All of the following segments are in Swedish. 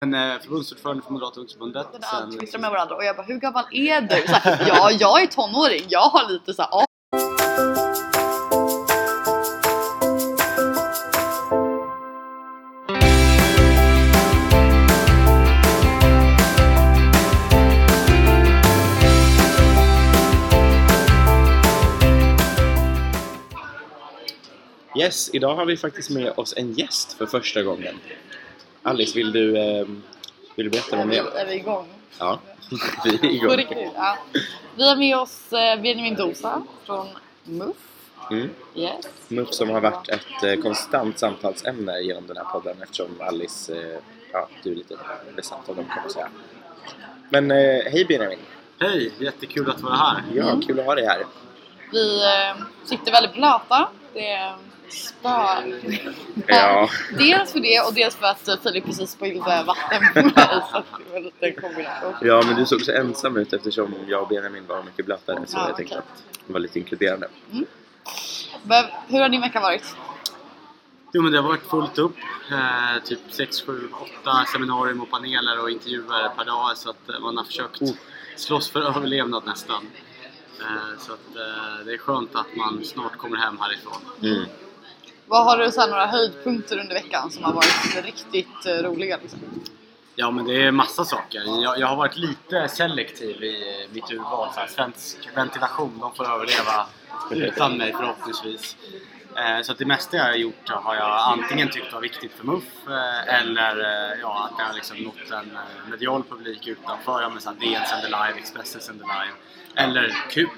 En eh, förbundsordförande för Moderata ungdomsförbundet. Allt sen- klistrat med varandra och jag bara hur gammal är du? Så här, ja, jag är tonåring. Jag har lite så här, ja. Yes, idag har vi faktiskt med oss en gäst för första gången. Alice, vill du, eh, vill du berätta vem vi, det är? är vi igång? Ja, vi är igång. riktigt? Ja. Vi har med oss eh, Benjamin Dosa från MUF. Mm. Yes. MUF som har varit ett eh, konstant samtalsämne genom den här podden eftersom Alice, eh, ja, du är lite besatt av dem kan man säga. Men eh, hej Benjamin! Hej! Jättekul att vara här. Ja, Mm. kul att ha dig här. Vi eh, sitter väldigt blöta. Det är spö. Ja. Dels för det och dels för att Filip precis spillde vatten på mig så att det var lite en kombination. Ja, men du såg så ensam ut eftersom jag och Benjamin var mycket blötare så Ja, jag tänkte okej. att det var lite inkluderande. Men hur har din vecka varit? Jo men det har varit fullt upp. Eh, typ 6, 7, 8 seminarium och paneler och intervjuer per dag så att eh, man har försökt Oh. slåss för överlevnad nästan. Eh, så att eh, det är skönt att man snart kommer hem härifrån. Mm. Vad har du så här, några höjdpunkter under veckan som har varit riktigt eh, roliga? Liksom? Ja men det är massa saker. Jag, jag har varit lite selektiv i mitt urval. Så här, svensk ventilation, de får överleva utan mig förhoppningsvis. Eh, så att det mesta jag har gjort har jag antingen tyckt var viktigt för MUF eh, eller eh, ja, att det har liksom nått en eh, medial publik utanför. Ja, men så här, DN sänder live, Expressen sänder live. Eller kul!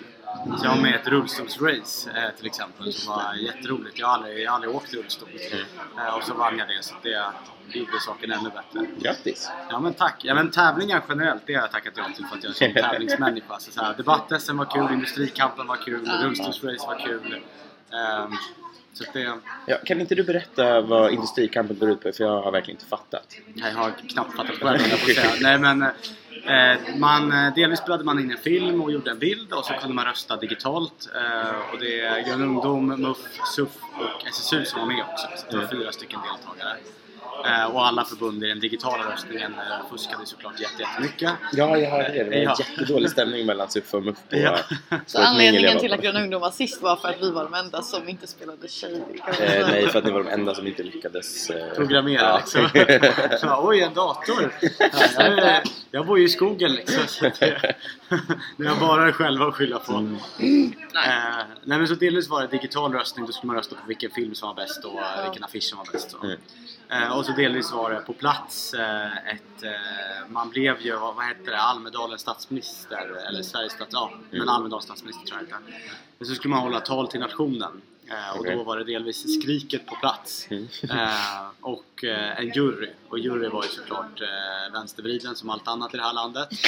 Så jag var med i ett rullstolsrace eh, till exempel som var jätteroligt. Jag har aldrig, jag har aldrig åkt rullstol. Eh, och så vann jag det så det gjorde saken ännu bättre. Grattis! Ja men tack. Ja, men tävlingar generellt, det har jag tackat ja till för att jag är en tävlingsmänniska. Så, så här, Debatt-SM var kul, Industrikampen var kul, rullstolsrace var kul. Ehm, så det, Ja, kan inte du berätta vad Industrikampen går ut på? För jag har verkligen inte fattat. jag har knappt fattat själv jag säga. Nej men eh, man, eh, delvis spelade man in en film och gjorde en bild och så kunde man rösta digitalt. Eh, och det är Grön Ungdom, MUF, SUF och SSU som var med också. Så det var Mm. fyra stycken deltagare. Eh, och alla förbund i den digitala röstningen eh, fuskade såklart jätte- jättemycket. Ja, jag hörde det. Det var en Ja. jättedålig stämning mellan SUF och MUF Ja. Så anledningen till att Gröna Ungdom var sist var för att vi var de enda som inte spelade tjej. Eh, nej, för att ni var de enda som inte lyckades eh, programmera ja. liksom. Så, Oj, en dator! Ja, jag, är- jag bor ju i skogen liksom. Så det, det är bara själva att skylla på. Mm. Eh, nej men så delvis var det digital röstning, då skulle man rösta på vilken film som var bäst och eh, vilken affisch som var bäst. Så. Mm. Eh, och så delvis var det på plats eh, ett... Eh, man blev ju, vad vad hette det, Almedalens statsminister, eller Sveriges stats... Ja, men Almedalens statsminister tror jag hette. Men så skulle man hålla tal till nationen. Eh, och då var det delvis skriket på plats. Mm. Eh, och eh, en jury. Och jury var ju såklart eh, vänstervriden som allt annat i det här landet.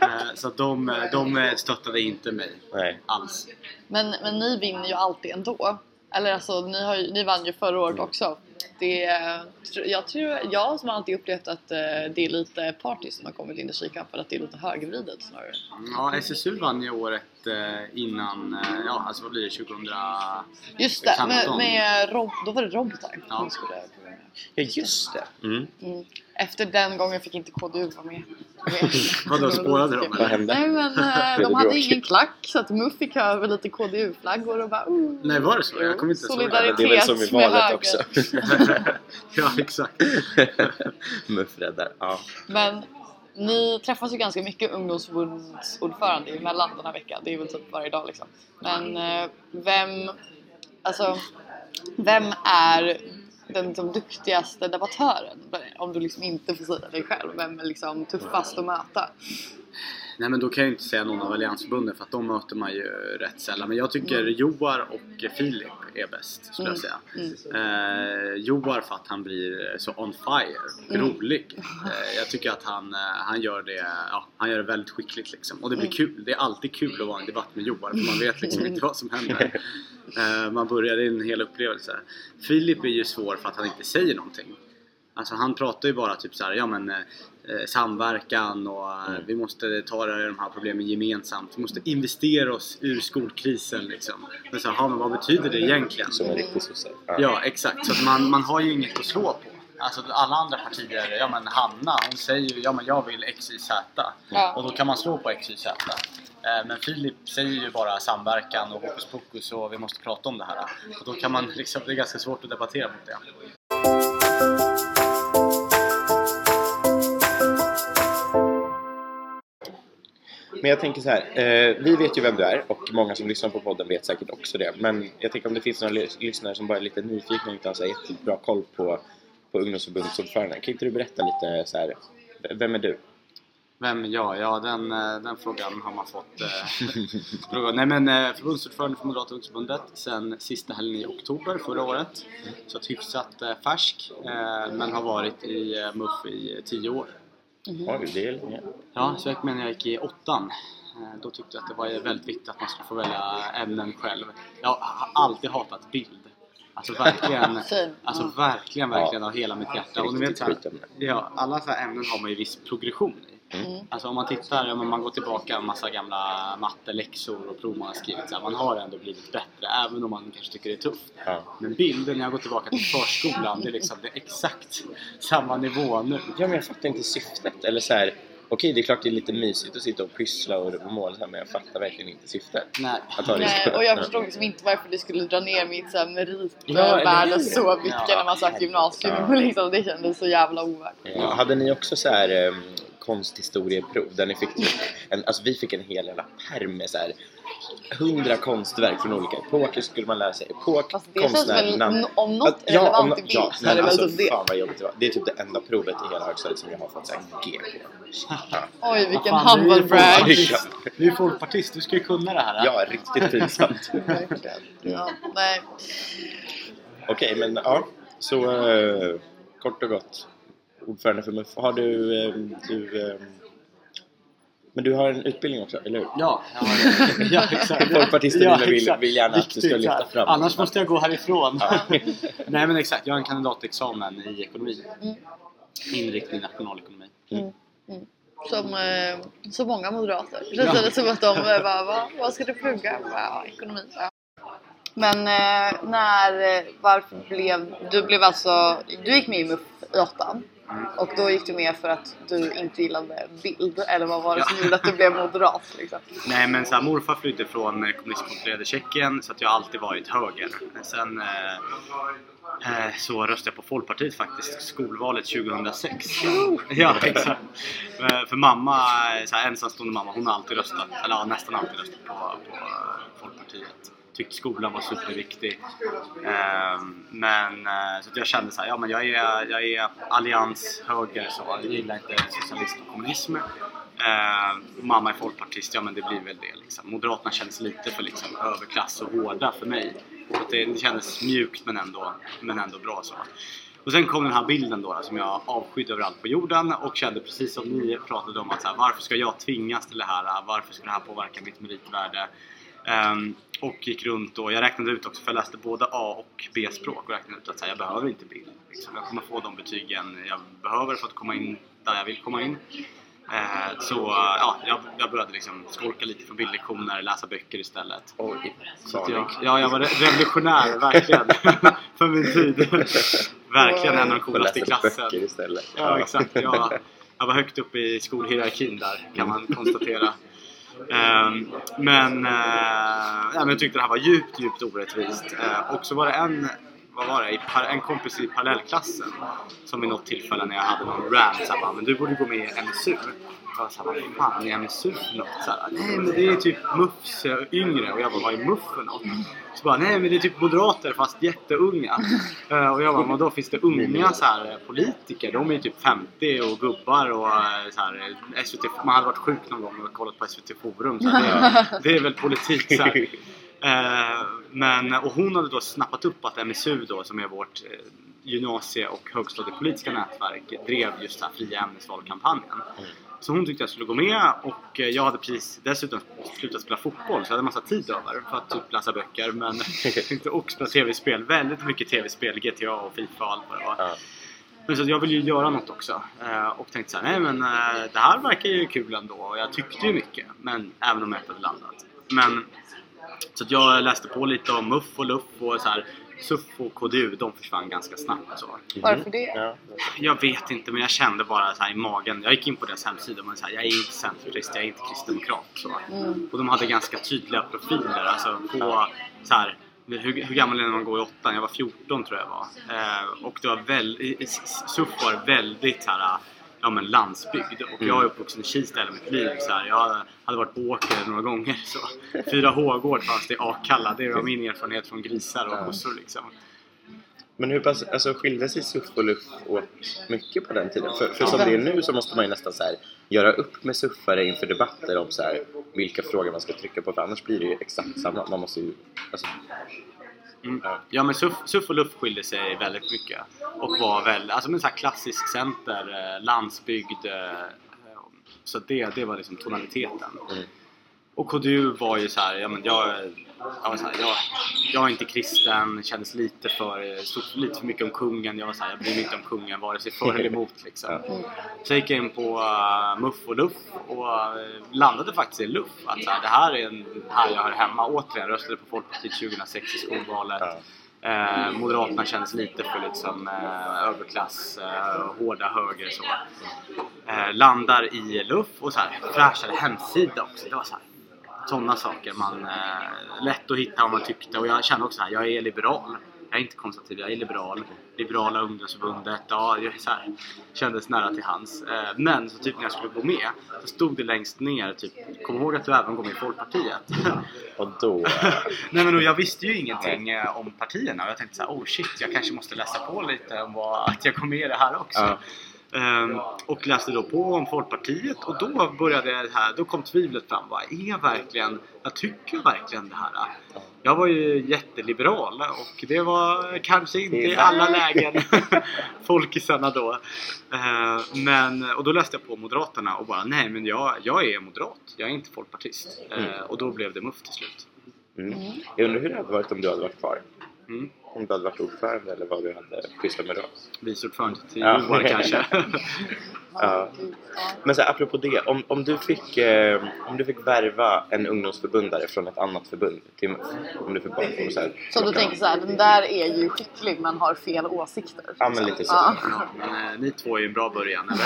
Eh, så de, de stöttade inte mig Nej. alls. Men, men ni vinner ju alltid ändå. Eller alltså, ni, har ju, ni vann ju förra året också. Det, är- jag, tror, jag som har alltid upplevt att eh, det är lite party som har kommit in i Industrikampen, att det är lite högervridet snarare. Ja, SSU vann ju året eh, innan, eh, ja alltså vad blir det, 2000... Just det, med, 15. med rob, då var det robotar. Ja. som skulle. Ja, just det. Mm. Mm. Efter den gången fick inte KDU vara med. Vadå, spårade de, Vad hände? Nej men eh, det de hade ingen klack så att MUF fick över lite KDU-flaggor och bara uh. Nej, var det så? Jag kommer inte. Solidaritet. Det är väl som i valet också. ja, exakt. MUF räddar. Ja. Men ni träffas ju ganska mycket ungdomsförbundsordförande emellan den här veckan. Det är väl typ varje dag liksom. Men eh, vem, alltså, vem är den som duktigaste debattören? Om du liksom inte får säga dig själv. Vem är liksom tuffast att möta? Nej men då kan jag inte säga någon av alliansförbunden för att de möter man ju rätt sällan. Men jag tycker Joar och Filip är bäst skulle jag säga. Eh, Joar för att han blir så on fire, rolig. Eh, jag tycker att han, eh, han, gör det, ja, han gör det väldigt skickligt liksom. Och det blir kul. Det är alltid kul att vara i en debatt med Joar för man vet liksom inte vad som händer. Eh, man börjar, är en hel upplevelse. Filip är ju svår för att han inte säger någonting. Alltså han pratar ju bara typ så här, ja men eh, samverkan och eh, vi måste ta de här problemen gemensamt. Vi måste investera oss ur skolkrisen liksom. Men så, "Ja, men vad betyder det egentligen? Som en riktig sosse. Ja, exakt. Så att man, man har ju inget att slå på. Alltså alla andra partier, ja men Hanna hon säger ju ja men jag vill XYZ Ja. och då kan man slå på XYZ. Eh, Men Filip säger ju bara samverkan och hokus pokus och vi måste prata om det här. Och då kan man liksom, det är ganska svårt att debattera mot det. Men jag tänker så här, eh, vi vet ju vem du är och många som lyssnar på podden vet säkert också det. Men jag tänker om det finns några lyssnare som bara är lite nyfikna och inte har så jättebra koll på, på ungdomsförbundsordföranden. Kan inte du berätta lite så här, vem är du? Vem är jag? Ja, den, eh, den frågan har man fått. Eh. Nej men eh, förbundsordförande för Moderata ungdomsförbundet sen sista helgen i oktober förra året. Så att hyfsat eh, färsk, eh, men har varit i eh, MUF i tio år. Oj, det är länge. Ja, så jag när jag gick i åttan. Eh, Då tyckte jag att det var väldigt viktigt att man skulle få välja ämnen själv. Jag har alltid hatat bild. Alltså verkligen, alltså verkligen, verkligen av hela mitt hjärta. Och ni vet, så här, ja, alla så här ämnen har man ju viss progression i. Mm. Alltså om man tittar, ja, men man går tillbaka en massa gamla matteläxor och prov man har skrivit. Så här, man har ändå blivit bättre även om man kanske tycker det är tufft. Ja. Men bilden, när jag går tillbaka till förskolan, det är liksom det är exakt samma nivå nu. ja, men jag fattar inte syftet. Eller så här, okej det är klart det är lite mysigt att sitta och pyssla och måla så här, men jag fattar verkligen inte syftet. Nej. Att ta det Nej, och jag förstod liksom inte varför det skulle dra ner mitt så här, Ja, eller meritvärde hur? så mycket Ja, när man sökte gymnasium. Ja. Liksom, det kändes så jävla ovärt. Ja, hade ni också så här um, konsthistorieprov där ni fick typ en, alltså vi fick en hel jävla pärm med så här hundra konstverk från olika epoker skulle man lära sig epok, känns väl namn. om något Att- ja, relevant om, ja, men alltså det. fan vad jobbigt det var. Det är typ det enda provet i hela högstadiet som jag har fått så här G på. Oj, vilken humble brag. Du är ju folkpartist, du ska ju kunna det här. ja riktigt pinsamt. Verkligen. Ja, nej. Okej, men ja. Så eh, kort och gott. Ordförande för MUF. Har du... eh, du eh, men du har en utbildning också, eller hur? Ja, jag har det. ja exakt. Folkpartisterna vill- exakt. vill gärna att du ska Viktigt, lyfta fram. Annars måste jag gå härifrån. Ja. Nej men exakt, jag har en kandidatexamen i ekonomi. Mm. Inriktning nationalekonomi. Mm. Mm. Som eh, så många moderater. Det Ja. känns som att de eh, bara, vad, vad ska du plugga? Bara, Ja, ekonomi. Ja. Men eh, när, eh, varför blev, du blev alltså, du gick med i MUF i åttan. Och då gick du med för att du inte gillade bild? Eller vad var det som Ja. gjorde att du blev moderat? Liksom? Nej men så här, morfar flydde från eh, kommunistkontrollerade Tjeckien så att jag alltid varit höger. Sen eh, eh, så röstade jag på Folkpartiet faktiskt, skolvalet 2006. ja exakt. Eh, För mamma, så här, ensamstående mamma, hon har alltid röstat, eller ja, nästan alltid röstat på, på Folkpartiet. Tyckte skolan var superviktig. Ehm, eh, Men så att jag kände så här, ja men jag är, jag är allianshöger så jag gillar inte socialism och kommunism. Eh, mamma är folkpartist, ja men det blir väl det liksom. Moderaterna kändes lite för liksom överklass och hårda för mig. Så att det, det kändes mjukt men ändå, men ändå bra så. Och sen kom den här bilden då, som jag avskydde överallt på jorden och kände precis som ni pratade om att så här, varför ska jag tvingas till det här? Varför ska det här påverka mitt meritvärde? Ehm, och gick runt och jag räknade ut också för jag läste både A och B-språk och räknade ut att här, jag behöver inte bild. Liksom. Jag kommer få de betygen jag behöver för att komma in där jag vill komma in. Eh, så ja, jag, jag började liksom skolka lite från bildlektioner, läsa böcker istället. Oj, Så jag, ja, jag var re- revolutionär, verkligen. för min tid. verkligen en av de coolaste i klassen. böcker istället. Ja, exakt. Jag, jag var högt upp i skolhierarkin där, kan man konstatera. Ehm, men, eh, men jag tyckte det här var djupt, djupt orättvist. Eh, och så var det en, vad var det, en kompis i parallellklassen som vid något tillfälle när jag hade någon rant sa men du borde gå med i MSU. Jag var såhär, vad fan är MSU för något? Så här, nej men det är typ MUFs yngre och jag bara, vad är MUF för något? Så bara, nej men det är typ moderater fast jätteunga. Eh, och jag bara, men då finns det unga så här, eh, politiker? De är typ 50 och gubbar och eh, så här, SVT, man hade varit sjuk någon gång och kollat på SVT Forum. Så det, det är väl politik så här. Men, och hon hade då snappat upp att MSU då, som är vårt gymnasie och högstadiepolitiska nätverk, drev just den här fria ämnesvalkampanjen. Så hon tyckte jag skulle gå med och eh, jag hade precis dessutom slutat spela fotboll så jag hade massa tid över för att typ läsa böcker men tänkte och spela tv-spel. Väldigt mycket tv-spel, GTA och FIFA och allt vad det var. Ja. Men så jag ville ju göra något också. Eh, och tänkte så här, nej men eh, det här verkar ju kul ändå. Och jag tyckte ju mycket. Men även om jag inte hade landat. Men så jag läste på lite om MUF och LUF och så här. SUF och KDU, de försvann ganska snabbt. Så. Varför det? Ja. Jag vet inte men jag kände bara så här i magen. Jag gick in på deras hemsida och så här, jag är inte centerpartist, jag är inte kristdemokrat. Så. Mm. Och de hade ganska tydliga profiler. Alltså på så här, hur, hur gammal är man går i åttan? Jag var 14 tror jag var. Eh, och det var väldigt, SUF var väldigt så här, ja, men landsbygd. Och jag är uppvuxen i Kista hela mitt liv. Så här, jag hade varit på Åker några gånger. Så. Fyra H-gård fanns det i Akalla. Det var min erfarenhet från grisar och kossor liksom. Men hur pass, alltså skilde sig SUF och LUF åt mycket på den tiden? För, för som det är nu så måste man ju nästan så här, göra upp med suffare inför debatter om så här, vilka frågor man ska trycka på för annars blir det ju exakt samma. Man måste ju... Alltså, Mm. Ja. Men SUF, SUF och LUF skilde sig väldigt mycket. Och var väl, alltså men så klassisk center, eh, landsbygd. eh, Så det, det var liksom tonaliteten. Mm. Och KDU var ju så här, ja men jag, jag var så här, jag, jag är inte kristen, kändes lite för, stod lite för mycket om kungen. Jag var så här, jag bryr mig inte om kungen vare sig för eller emot liksom. Så jag gick in på uh, MUF och LUF och eh, landade faktiskt i LUF. Att så här, det här är en, här jag hör hemma. Återigen röstade på Folkpartiet 2006 i skolvalet. Eh, Moderaterna kändes lite för liksom, eh, överklass, eh, hårda höger så. Eh, landar i LUF och så här, fräschare hemsida också. Det var så här, sådana saker man eh, lätt att hitta vad man tyckte och jag känner också här, jag är liberal. Jag är inte konservativ, jag är liberal. Liberala ungdomsförbundet, ja, så här, kändes nära till hans. Eh, men så typ när jag skulle gå med så stod det längst ner typ, kom ihåg att du även går med i Folkpartiet. och då... Nej men och jag visste ju ingenting eh, om partierna och jag tänkte så här, oh shit, jag kanske måste läsa på lite om vad, att jag kom med i det här också. Ja. Ehm, och läste då på om Folkpartiet och då började det här, då kom tvivlet fram. Vad är verkligen, jag tycker verkligen det här. Jag var ju jätteliberal och det var kanske inte i alla lägen folkisarna då. Ehm, men, och då läste jag på Moderaterna och bara nej men jag, jag är moderat, jag är inte folkpartist. Ehm, och då blev det MUF till slut. Mm. Jag undrar hur det hade varit om du hade varit kvar? Mm. Om du hade varit ordförande eller vad du hade pysslat med då? Vice ordförande till Ja. Joar kanske. Ja. Men så här, apropå det, om, om, du fick, eh, om du fick värva en ungdomsförbundare från ett annat förbund till om du fick bara få så här, Så du tänker så här, den där är ju skicklig men har fel åsikter? Ja, men lite så. Ja. ja, men, eh, ni två är ju en bra början eller?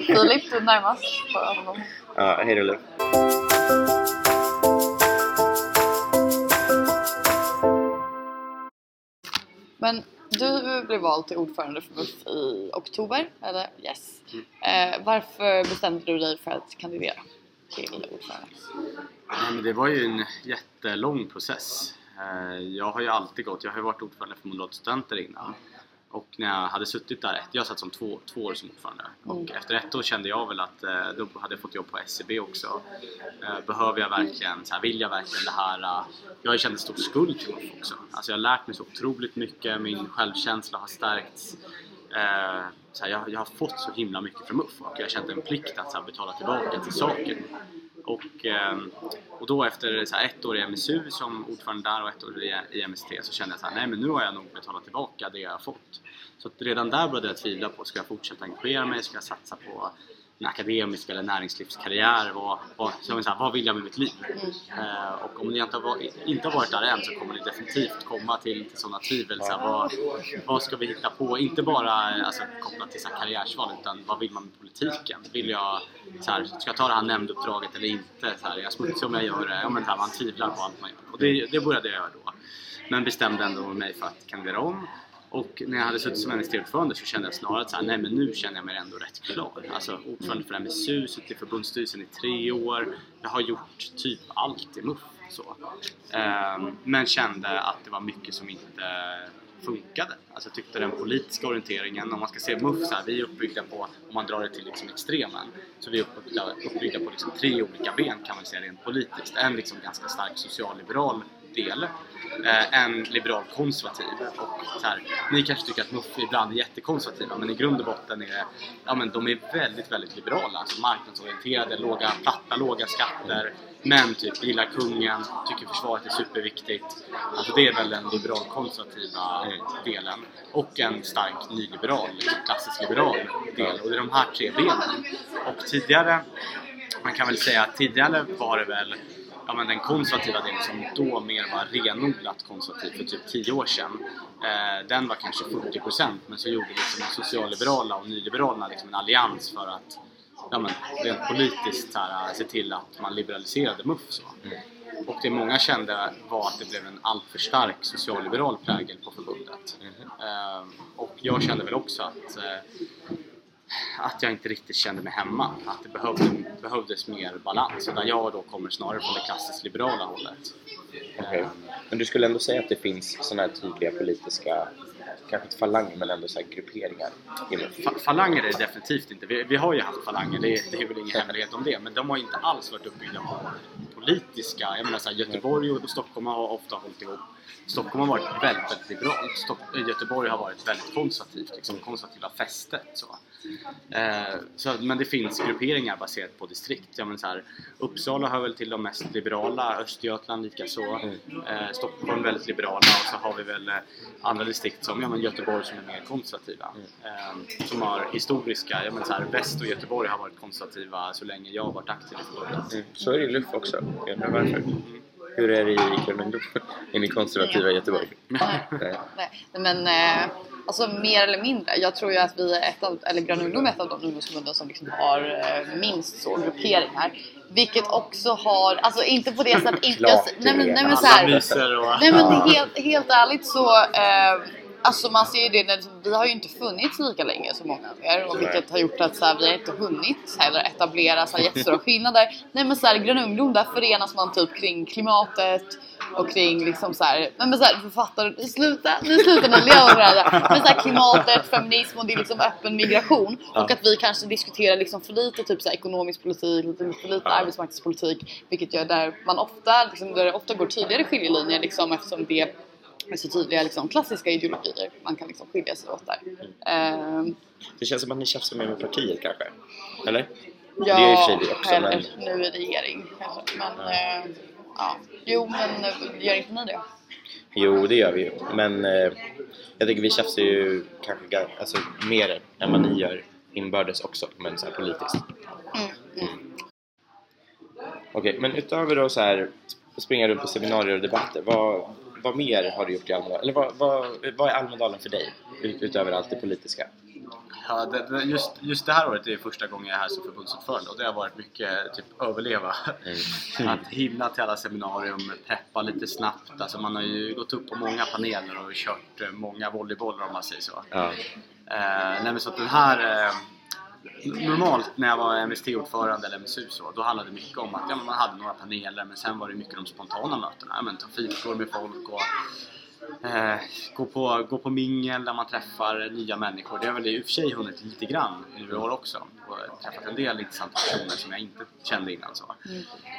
Filip, du närmast för honom. Ja, hej då Men du blev vald till ordförande för MUF i oktober, eller? Yes. Eh, varför bestämde du dig för att kandidera till ordförande? Nej, men det var ju en jättelång process. Eh, Jag har ju alltid gått, jag har ju varit ordförande för Moderata Studenter innan. Och när jag hade suttit där, jag satt som två, två år som ordförande. Och efter ett år kände jag väl att eh, då hade jag fått jobb på SCB också. Eh, Behöver jag verkligen, så här, vill jag verkligen det här? eh, Jag en stor skuld till MUF också. Alltså jag har lärt mig så otroligt mycket, min självkänsla har stärkts. Så här, jag, jag har fått så himla mycket från MUF och jag har känt en plikt att här, betala tillbaka till saken. Och, ehm, och då efter så här, ett år i MSU som ordförande där och ett år i, i MST så kände jag så här, nej men nu har jag nog betalat tillbaka det jag har fått. Så att redan där började jag tvivla på, ska jag fortsätta engagera mig? Ska jag satsa på en akademisk eller näringslivskarriär? Vad, vad, så jag så här, vad vill jag med mitt liv? Eh, och om ni inte har, varit, inte har varit där än så kommer ni definitivt komma till, till sådana tvivel. Så här, vad, vad ska vi hitta på? Inte bara alltså, kopplat till så här, karriärsval utan vad vill man med politiken? Vill jag, så här, ska jag ta det här nämnduppdraget eller inte? Så här, är jag smutsig om jag gör det? Ja, men, så här, man tvivlar på allt man gör. Och det, det började jag göra då. Men bestämde ändå mig för att kandidera om. Och när jag hade suttit som NXT-ordförande så kände jag snarare att så här, nej men nu känner jag mig ändå rätt klar. Alltså ordförande för MSU, suttit i förbundsstyrelsen i tre år. Jag har gjort typ allt i MUF. Så. Um, men kände att det var mycket som inte funkade. Alltså jag tyckte den politiska orienteringen, om man ska se MUF så här, vi är uppbyggda på, om man drar det till liksom extremen, så vi är uppbyggda, uppbyggda på liksom tre olika ben kan man säga rent politiskt. En liksom ganska stark socialliberal del, eh, en liberal konservativ och så här, ni kanske tycker att MUF ibland är jättekonservativa men i grund och botten är det, ja men de är väldigt, väldigt liberala, alltså marknadsorienterade, låga, platta, låga skatter men typ gillar kungen, tycker försvaret är superviktigt. Alltså det är väl den liberal-konservativa eh, delen. Och en stark nyliberal, liksom klassisk liberal del. Och det är de här tre benen. Och tidigare, man kan väl säga att tidigare var det väl ja, men den konservativa delen som då mer var renodlat konservativ för typ 10 år sedan. Eh, den var kanske 40% men så gjorde liksom de socialliberala och nyliberalerna liksom en allians för att ja, men, rent politiskt här, se till att man liberaliserade MUF. Så. Och det många kände var att det blev en alltför stark socialliberal prägel på förbundet. Eh, och jag kände väl också att eh, att jag inte riktigt kände mig hemma. Att det behövde, behövdes mer balans. Där jag då kommer snarare från det klassiskt liberala hållet. Okej. Men du skulle ändå säga att det finns sådana här tydliga politiska, kanske inte falanger, men ändå så grupperingar? Fa- Falanger är det definitivt inte. Vi, vi har ju haft falanger, det, det är väl ingen hemlighet om det. Men de har inte alls varit uppbyggda på politiska. Jag menar så här, Göteborg och Stockholm har ofta hållit ihop. Stockholm har varit väldigt, väldigt liberalt. Stock- Göteborg har varit väldigt konservativt, liksom konservativa fästet. Så. Eh, så, men det finns grupperingar baserat på distrikt. Jag menar så här, Uppsala hör väl till de mest liberala, Östergötland likaså. Eh, Stockholm väldigt liberala och så har vi väl eh, andra distrikt som ja, men Göteborg som är mer konservativa. Eh, som har historiska, jag menar så här, Väst och Göteborg har varit konservativa så länge jag har varit aktiv i förbundet. Mm. Så är det i LUF också. Jag undrar varför. Hur är det i Grön Ungdom? Är ni konservativa i Göteborg? Nej. Nej. Nej, men eh, alltså mer eller mindre. Jag tror ju att vi är ett av, eller Grön Ungdom är ett av de ungdomsförbunden som liksom har eh, minst så grupperingar. Vilket också har, alltså inte på det sättet, inte, Klart nej, men, nej men så här. Nej men helt, helt ärligt så eh, Alltså man ser ju det, när- vi har ju inte funnits lika länge som många av er och vilket har gjort att så här, vi har inte hunnit heller etablera så här, jättestora skillnader. Nej men så här, Grön Ungdom där förenas man typ kring klimatet och kring liksom så här, nej men så här, författare, sluta, nu slutar ni leva med varandra. Men så här, klimatet, feminism och det är liksom öppen migration och att vi kanske diskuterar liksom för lite typ så här, ekonomisk politik, lite för lite arbetsmarknadspolitik vilket gör där man ofta, liksom, där det ofta går tydligare skiljelinjer liksom eftersom det är så tydliga liksom, klassiska ideologier man kan liksom skilja sig åt där. Ehm, Det känns som att ni tjafsar mer med partiet kanske? Eller? ja, Det är det också, men- nu i regering kanske. Men eh, ja, jo men eh, gör inte ni det? Jo, det gör vi ju. Men eh, jag tänker vi tjafsar ju kanske alltså, mer än vad ni gör inbördes också, men så här politiskt. Mm, mm. Okej, men utöver då så här sp- springa runt på seminarier och debatter, vad, vad mer har du gjort i Almedalen? Eller vad, vad, vad är Almedalen för dig? Ut, utöver allt det politiska? Ja, det, det, just, just det här året är första gången jag är här som förbundsordförande och det har varit mycket typ överleva. Att hinna till alla seminarium, preppa lite snabbt. Alltså man har ju gått upp på många paneler och kört eh, många volleybollar om man säger så. Ja. Eh, nej, så den här eh, Normalt när jag var MST-ordförande eller MSU så, då handlade det mycket om att ja, man hade några paneler men sen var det mycket de spontana mötena. Ja, men ta fikor med folk och eh, gå, på, gå på mingel där man träffar nya människor. Det har väl i och för sig hunnit lite grann nu i år också och träffat en del intressanta personer som jag inte kände innan. Så.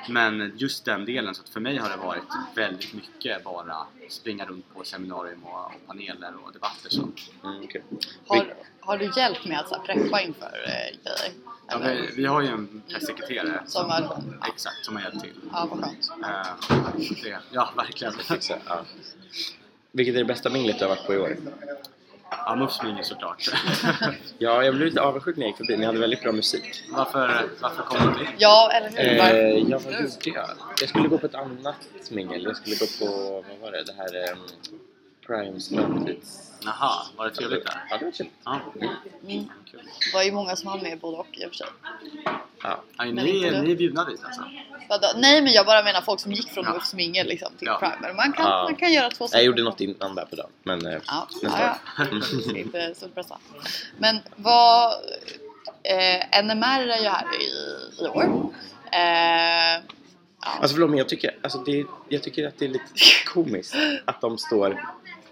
Men just den delen, så att för mig har det varit väldigt mycket bara springa runt på seminarium och, och paneler och debatter. Så. Mm, okej. Har, har du hjälp med att så här, preppa inför eh, grejer? Ja, vi, vi har ju en pressekreterare Som är, ja, exakt, som har hjälpt till. ja vad skönt. Eh, det, ja, verkligen. Vilket är det bästa minglet du har varit på i år? Ja, Muffsmingel såklart. Ja, jag blev lite avundsjuk när jag gick förbi. Ni hade väldigt bra musik. varför, varför kom du inte in? Ja, eller hur? Eh, vad gjorde jag? Jag skulle gå på ett annat mingel. Jag skulle gå på, vad var det, det här um, Primes framtids... Jaha, var det trevligt där? Ja, det var trevligt. Ja, Mm. kul. Det var ju många som hann med både och i och för sig. Ja. Ja, Men ni, ni är bjudna dit alltså? Vadå? Nej men jag bara menar folk som gick från Ja. Ulfs mingel liksom, till Ja. Primer. Man kan, Ja. man kan göra två Jag gjorde något innan där på dagen, men eh, Ja, nästa ja, ja. Det är inte superpressa. Men vad... Eh, NMR är ju här i, i år. Eh, ja. Alltså förlåt men jag tycker, alltså det, jag tycker att det är lite komiskt att de står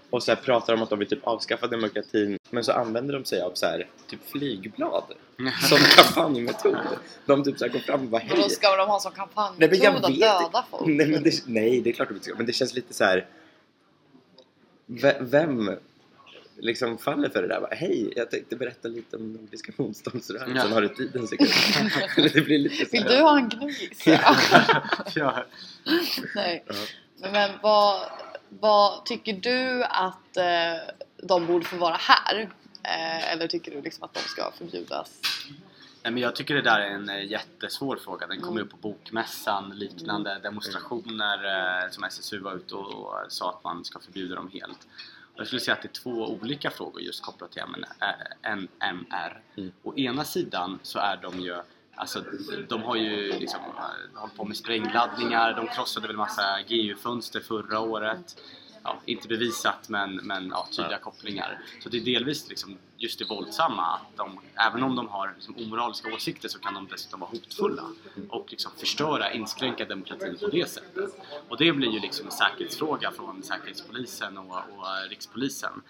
och så här pratar om att de vill typ avskaffa demokratin men så använder de sig av så här, typ flygblad som kampanjmetod. De typ så här går fram och bara och då hej. ska de ha som kampanjmetod att döda folk. Nej, men det, nej, det är klart de inte ska. Men det känns lite så här. ve- Vem liksom faller för det där? Bara, Hej, jag tänkte berätta lite om Nordiska motståndsrörelsen. Ja. Har du tid en sekund? det blir lite så Vill du ha en gnuggis? Ja. ja. Nej. Men vad, vad tycker du att eh, de borde få vara här? Eh, eller tycker du liksom att de ska förbjudas? Nej, men jag tycker det där är en eh, jättesvår fråga. Den kommer upp på Bokmässan, liknande demonstrationer eh, som SSU var ute och, och sa att man ska förbjuda dem helt. Jag skulle säga att det är två olika frågor just kopplat till MN- NMR. Mm. Å ena sidan så är de ju Alltså, de har ju liksom eh, hållit på med sprängladdningar, de krossade väl massa GU-fönster förra året. Ja, inte bevisat men, men ja, tydliga kopplingar. Så det är delvis liksom just det våldsamma att de, även om de har liksom omoraliska åsikter så kan de dessutom vara hotfulla och liksom förstöra, inskränka demokratin på det sättet. Och det blir ju liksom en säkerhetsfråga från Säkerhetspolisen och, och Rikspolisen.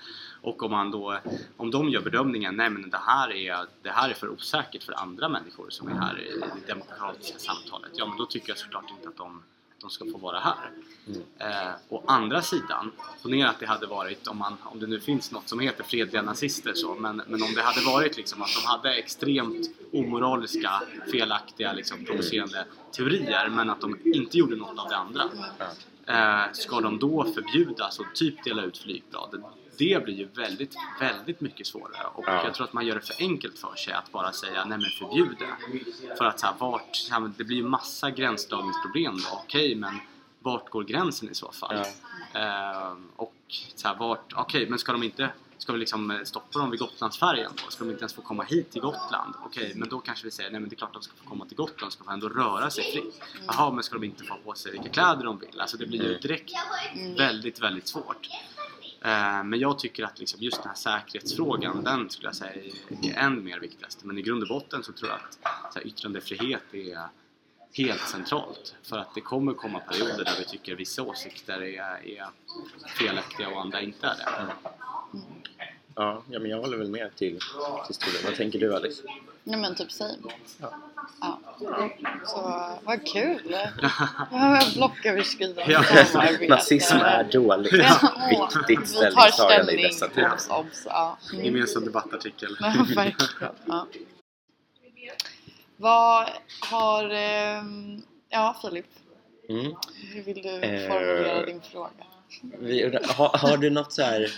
Och om man då, om de gör bedömningen, nej men det här är, det här är för osäkert för andra människor som är här i det demokratiska samtalet, ja men då tycker jag såklart inte att de de ska få vara här. Eh, å andra sidan, ponera att det hade varit, om, man, om det nu finns något som heter fredliga nazister så, men, men om det hade varit liksom att de hade extremt omoraliska, felaktiga, liksom, provocerande teorier men att de inte gjorde något av det andra. Eh, ska de då förbjudas och typ dela ut flygblad? Det blir ju väldigt, väldigt mycket svårare och Ja. jag tror att man gör det för enkelt för sig att bara säga nej men förbjud det. För att så här, vart, så här, det blir ju massa gränsdragningsproblem då. Okej, men vart går gränsen i så fall? Eh, och så här, vart, okej, men ska de inte Ska vi liksom eh, stoppa dem vid Gotlandsfärjan då? Ska de inte ens få komma hit till Gotland? Okej, men då kanske vi säger nej men det är klart att de ska få komma till Gotland, ska få ändå röra sig fritt. Jaha, men ska de inte få på sig vilka kläder de vill? Alltså det blir ju Mm. direkt väldigt, väldigt svårt. Eh, men jag tycker att liksom just den här säkerhetsfrågan, den skulle jag säga är än mer viktigast. Men i grund och botten så tror jag att så här, yttrandefrihet är helt centralt. För att det kommer komma perioder där vi tycker vissa åsikter är, är felaktiga och andra inte är det. Mm. Ja, ja, men jag håller väl med till, till stor del. Vad tänker du Alice? Nej men typ same. Ja. Ja. Så vad kul! Blocköverskridande Ja. Nazism är dåligt. Ja. Viktigt ställningstagande i dessa tider. Obs, obs. Ja. Mm. Gemensam debattartikel. Ja, verkligen. Ja. Vad har... ehm, Ja, Filip. Mm. Hur vill du Eh. formulera din fråga? Vi, har, har du något så här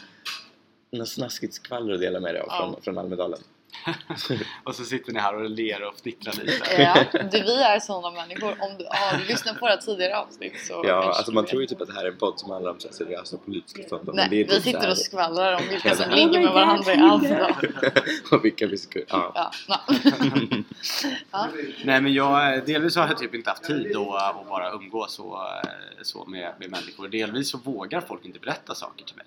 något snaskigt skvaller att dela med dig av Ja. från, från Almedalen? och så sitter ni här och ler och fnittrar lite. Ja, du, vi är sådana människor. Om du har lyssnat på våra tidigare avsnitt så Ja, alltså du man tror ju typ att det här är en podd som handlar om så här seriösa politiska ståndpunkter. Nej, men det är vi typ sitter här- och skvallrar om vilka som ligger med varandra i Almedalen. och vilka vi ska... Ja. Ja, ja. Nej men jag, delvis har jag typ inte haft tid att, att bara umgås så, så med, med människor. Delvis så vågar folk inte berätta saker till mig.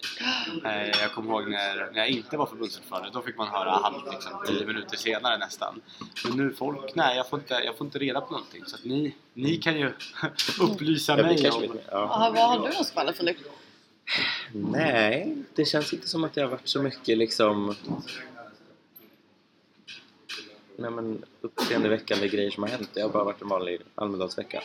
Eh, Jag kommer ihåg när, när jag inte var förbundsordförande, då fick man höra allt liksom, tio minuter senare nästan. Men nu folk, nej jag får inte, jag får inte reda på någonting. Så att ni, ni kan ju upplysa Jag mig om... ja. Vad har du någon skvaller Filip? Nej, det känns inte som att det har varit så mycket liksom... Nej men uppseendeväckande grejer som har hänt. Det har bara varit en vanlig Almedalsvecka.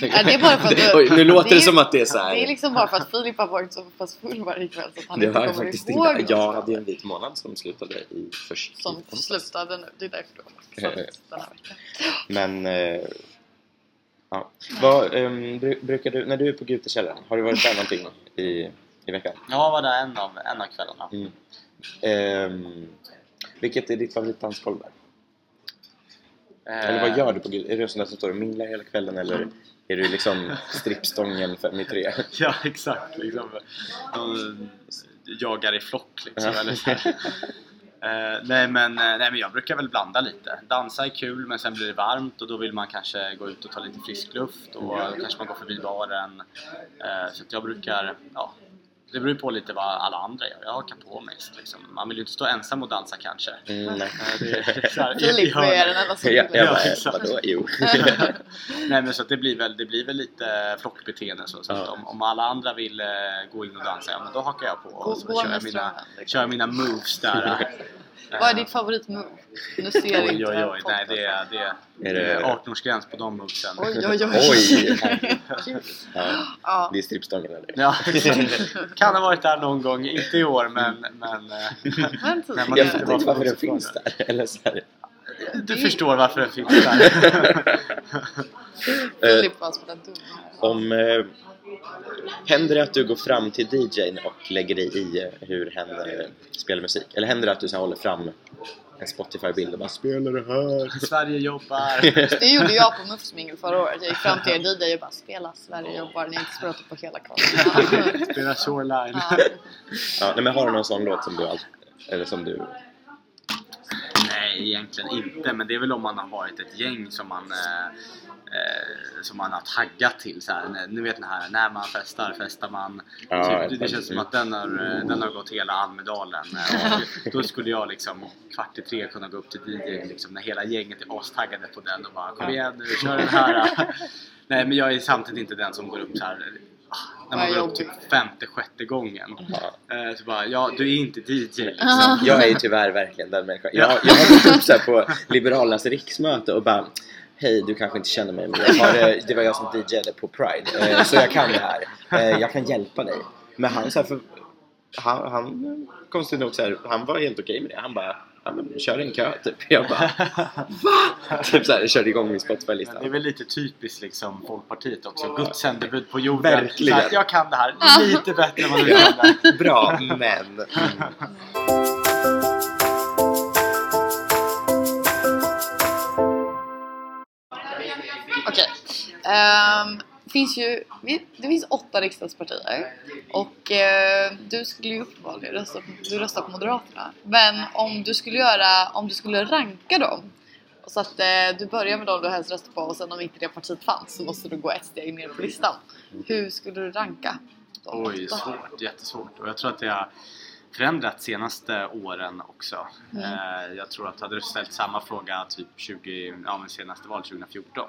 Ja, det är bara för att du- Oj, nu låter det, det är- som att det är så här. Det är liksom bara för att Filip har varit så pass full varje kväll så att han det inte kommer faktiskt ihåg inte. Jag hade en vit månad som slutade i först. Som i- slutade nu. Det är därför du har varit den här veckan. Men... Eh, ja. Vad, bru- brukar du, när du är på Gutekällaren, har du varit där någonting i, i veckan? Jag var där en av, en av kvällarna. Mm. Ehm, vilket är ditt favoritdansgolv där? Eller vad gör du på? Är du en sån där som står och minglar hela kvällen eller är du liksom strippstången fem i tre? Ja, exakt. Liksom, de jagar i flock liksom. Eller så. Eh, nej, men, eh, nej men jag brukar väl blanda lite. Dansa är kul men sen blir det varmt och då vill man kanske gå ut och ta lite frisk luft och då kanske man går förbi baren. Eh, så jag brukar, ja, det beror på lite vad alla andra gör. Jag hakar på mest liksom. Man vill ju inte stå ensam och dansa kanske. Mm, nej. Så Filip som Jag, vill jag Ja, exakt. vadå? Jo. Nej men så att det blir väl, det blir väl lite flockbeteende så, så att Ja. om, om alla andra vill eh, gå in och dansa, ja men då hakar jag på och så gå kör med jag, mina, liksom. kör jag mina moves där. Vad är ditt favoritmove? Nu ser Oj inte oj oj, nej det är, det är, Är det är det- 18-årsgräns på de movesen. Oj oj oj. Oj! Ja, Ja. det är strippstången eller? Ja, kan ha varit där någon gång, inte i år men, men eh, Men. Nej, man Jag inte fattar inte varför den finns där. Eller så här. du förstår varför den finns där. Filip var här. Om, eh, händer det att du går fram till DJn och lägger dig i eh, hur hen eh, spelar musik? Eller händer det att du så här, håller fram en Spotify-bild och bara spelar det här. Sverige jobbar! Det gjorde jag på Muffsmingel förra året. Jag gick fram till er DJ och bara spela Sverige jobbar. Ni har inte spelat på hela kvarten. Spelar Shoreline. Ja. Ja, nej, men har du någon sån låt som du all... eller som du Nej, egentligen inte. Men det är väl om man har varit ett gäng som man, eh, eh, som man har taggat till. Så här, ni vet den här, när man festar, festar man. Ja, typ, det, det känns som att den har, eh, den har gått hela Almedalen. Eh, och Då skulle jag liksom kvart i tre kunna gå upp till DJ liksom, när hela gänget är astaggade på den och bara Kom igen nu, kör den här! Nej men jag är samtidigt inte den som går upp så här ah, när man går upp typ femte, sjätte gången. Ja. Eh, Så bara, ja du är inte DJ liksom. Jag är ju tyvärr verkligen den människan. Jag, jag har gått upp så här på Liberalernas riksmöte och bara Hej, du kanske inte känner mig men jag har, eh, det var jag som DJade på Pride eh, så jag kan det här. Eh, Jag kan hjälpa dig. Men han så här, för, han, han konstigt nog så här, han var helt okej med det. Han bara ja, men, kör en kö typ. Jag bara va? Typ så här, körde igång min Men det är Spotify-lista. väl lite typiskt liksom Folkpartiet också. Guds sändebud på jorden. Verkligen. Så jag kan det här lite bättre än vad du kan det. Bra, men Okej. Det finns ju det finns åtta riksdagspartier och eh, du skulle ju uppenbarligen rösta på, du röstar på Moderaterna. Men om du skulle göra, om du skulle ranka dem så att eh, du börjar med dem du helst röstar på och sen om inte det partiet fanns så måste du gå ett steg ner på listan. Hur skulle du ranka? de Oj, åtta? svårt. Jättesvårt. Och jag tror att det har förändrats senaste åren också. Eh, Jag tror att hade du ställt samma fråga typ 20, ja men senaste valet 2014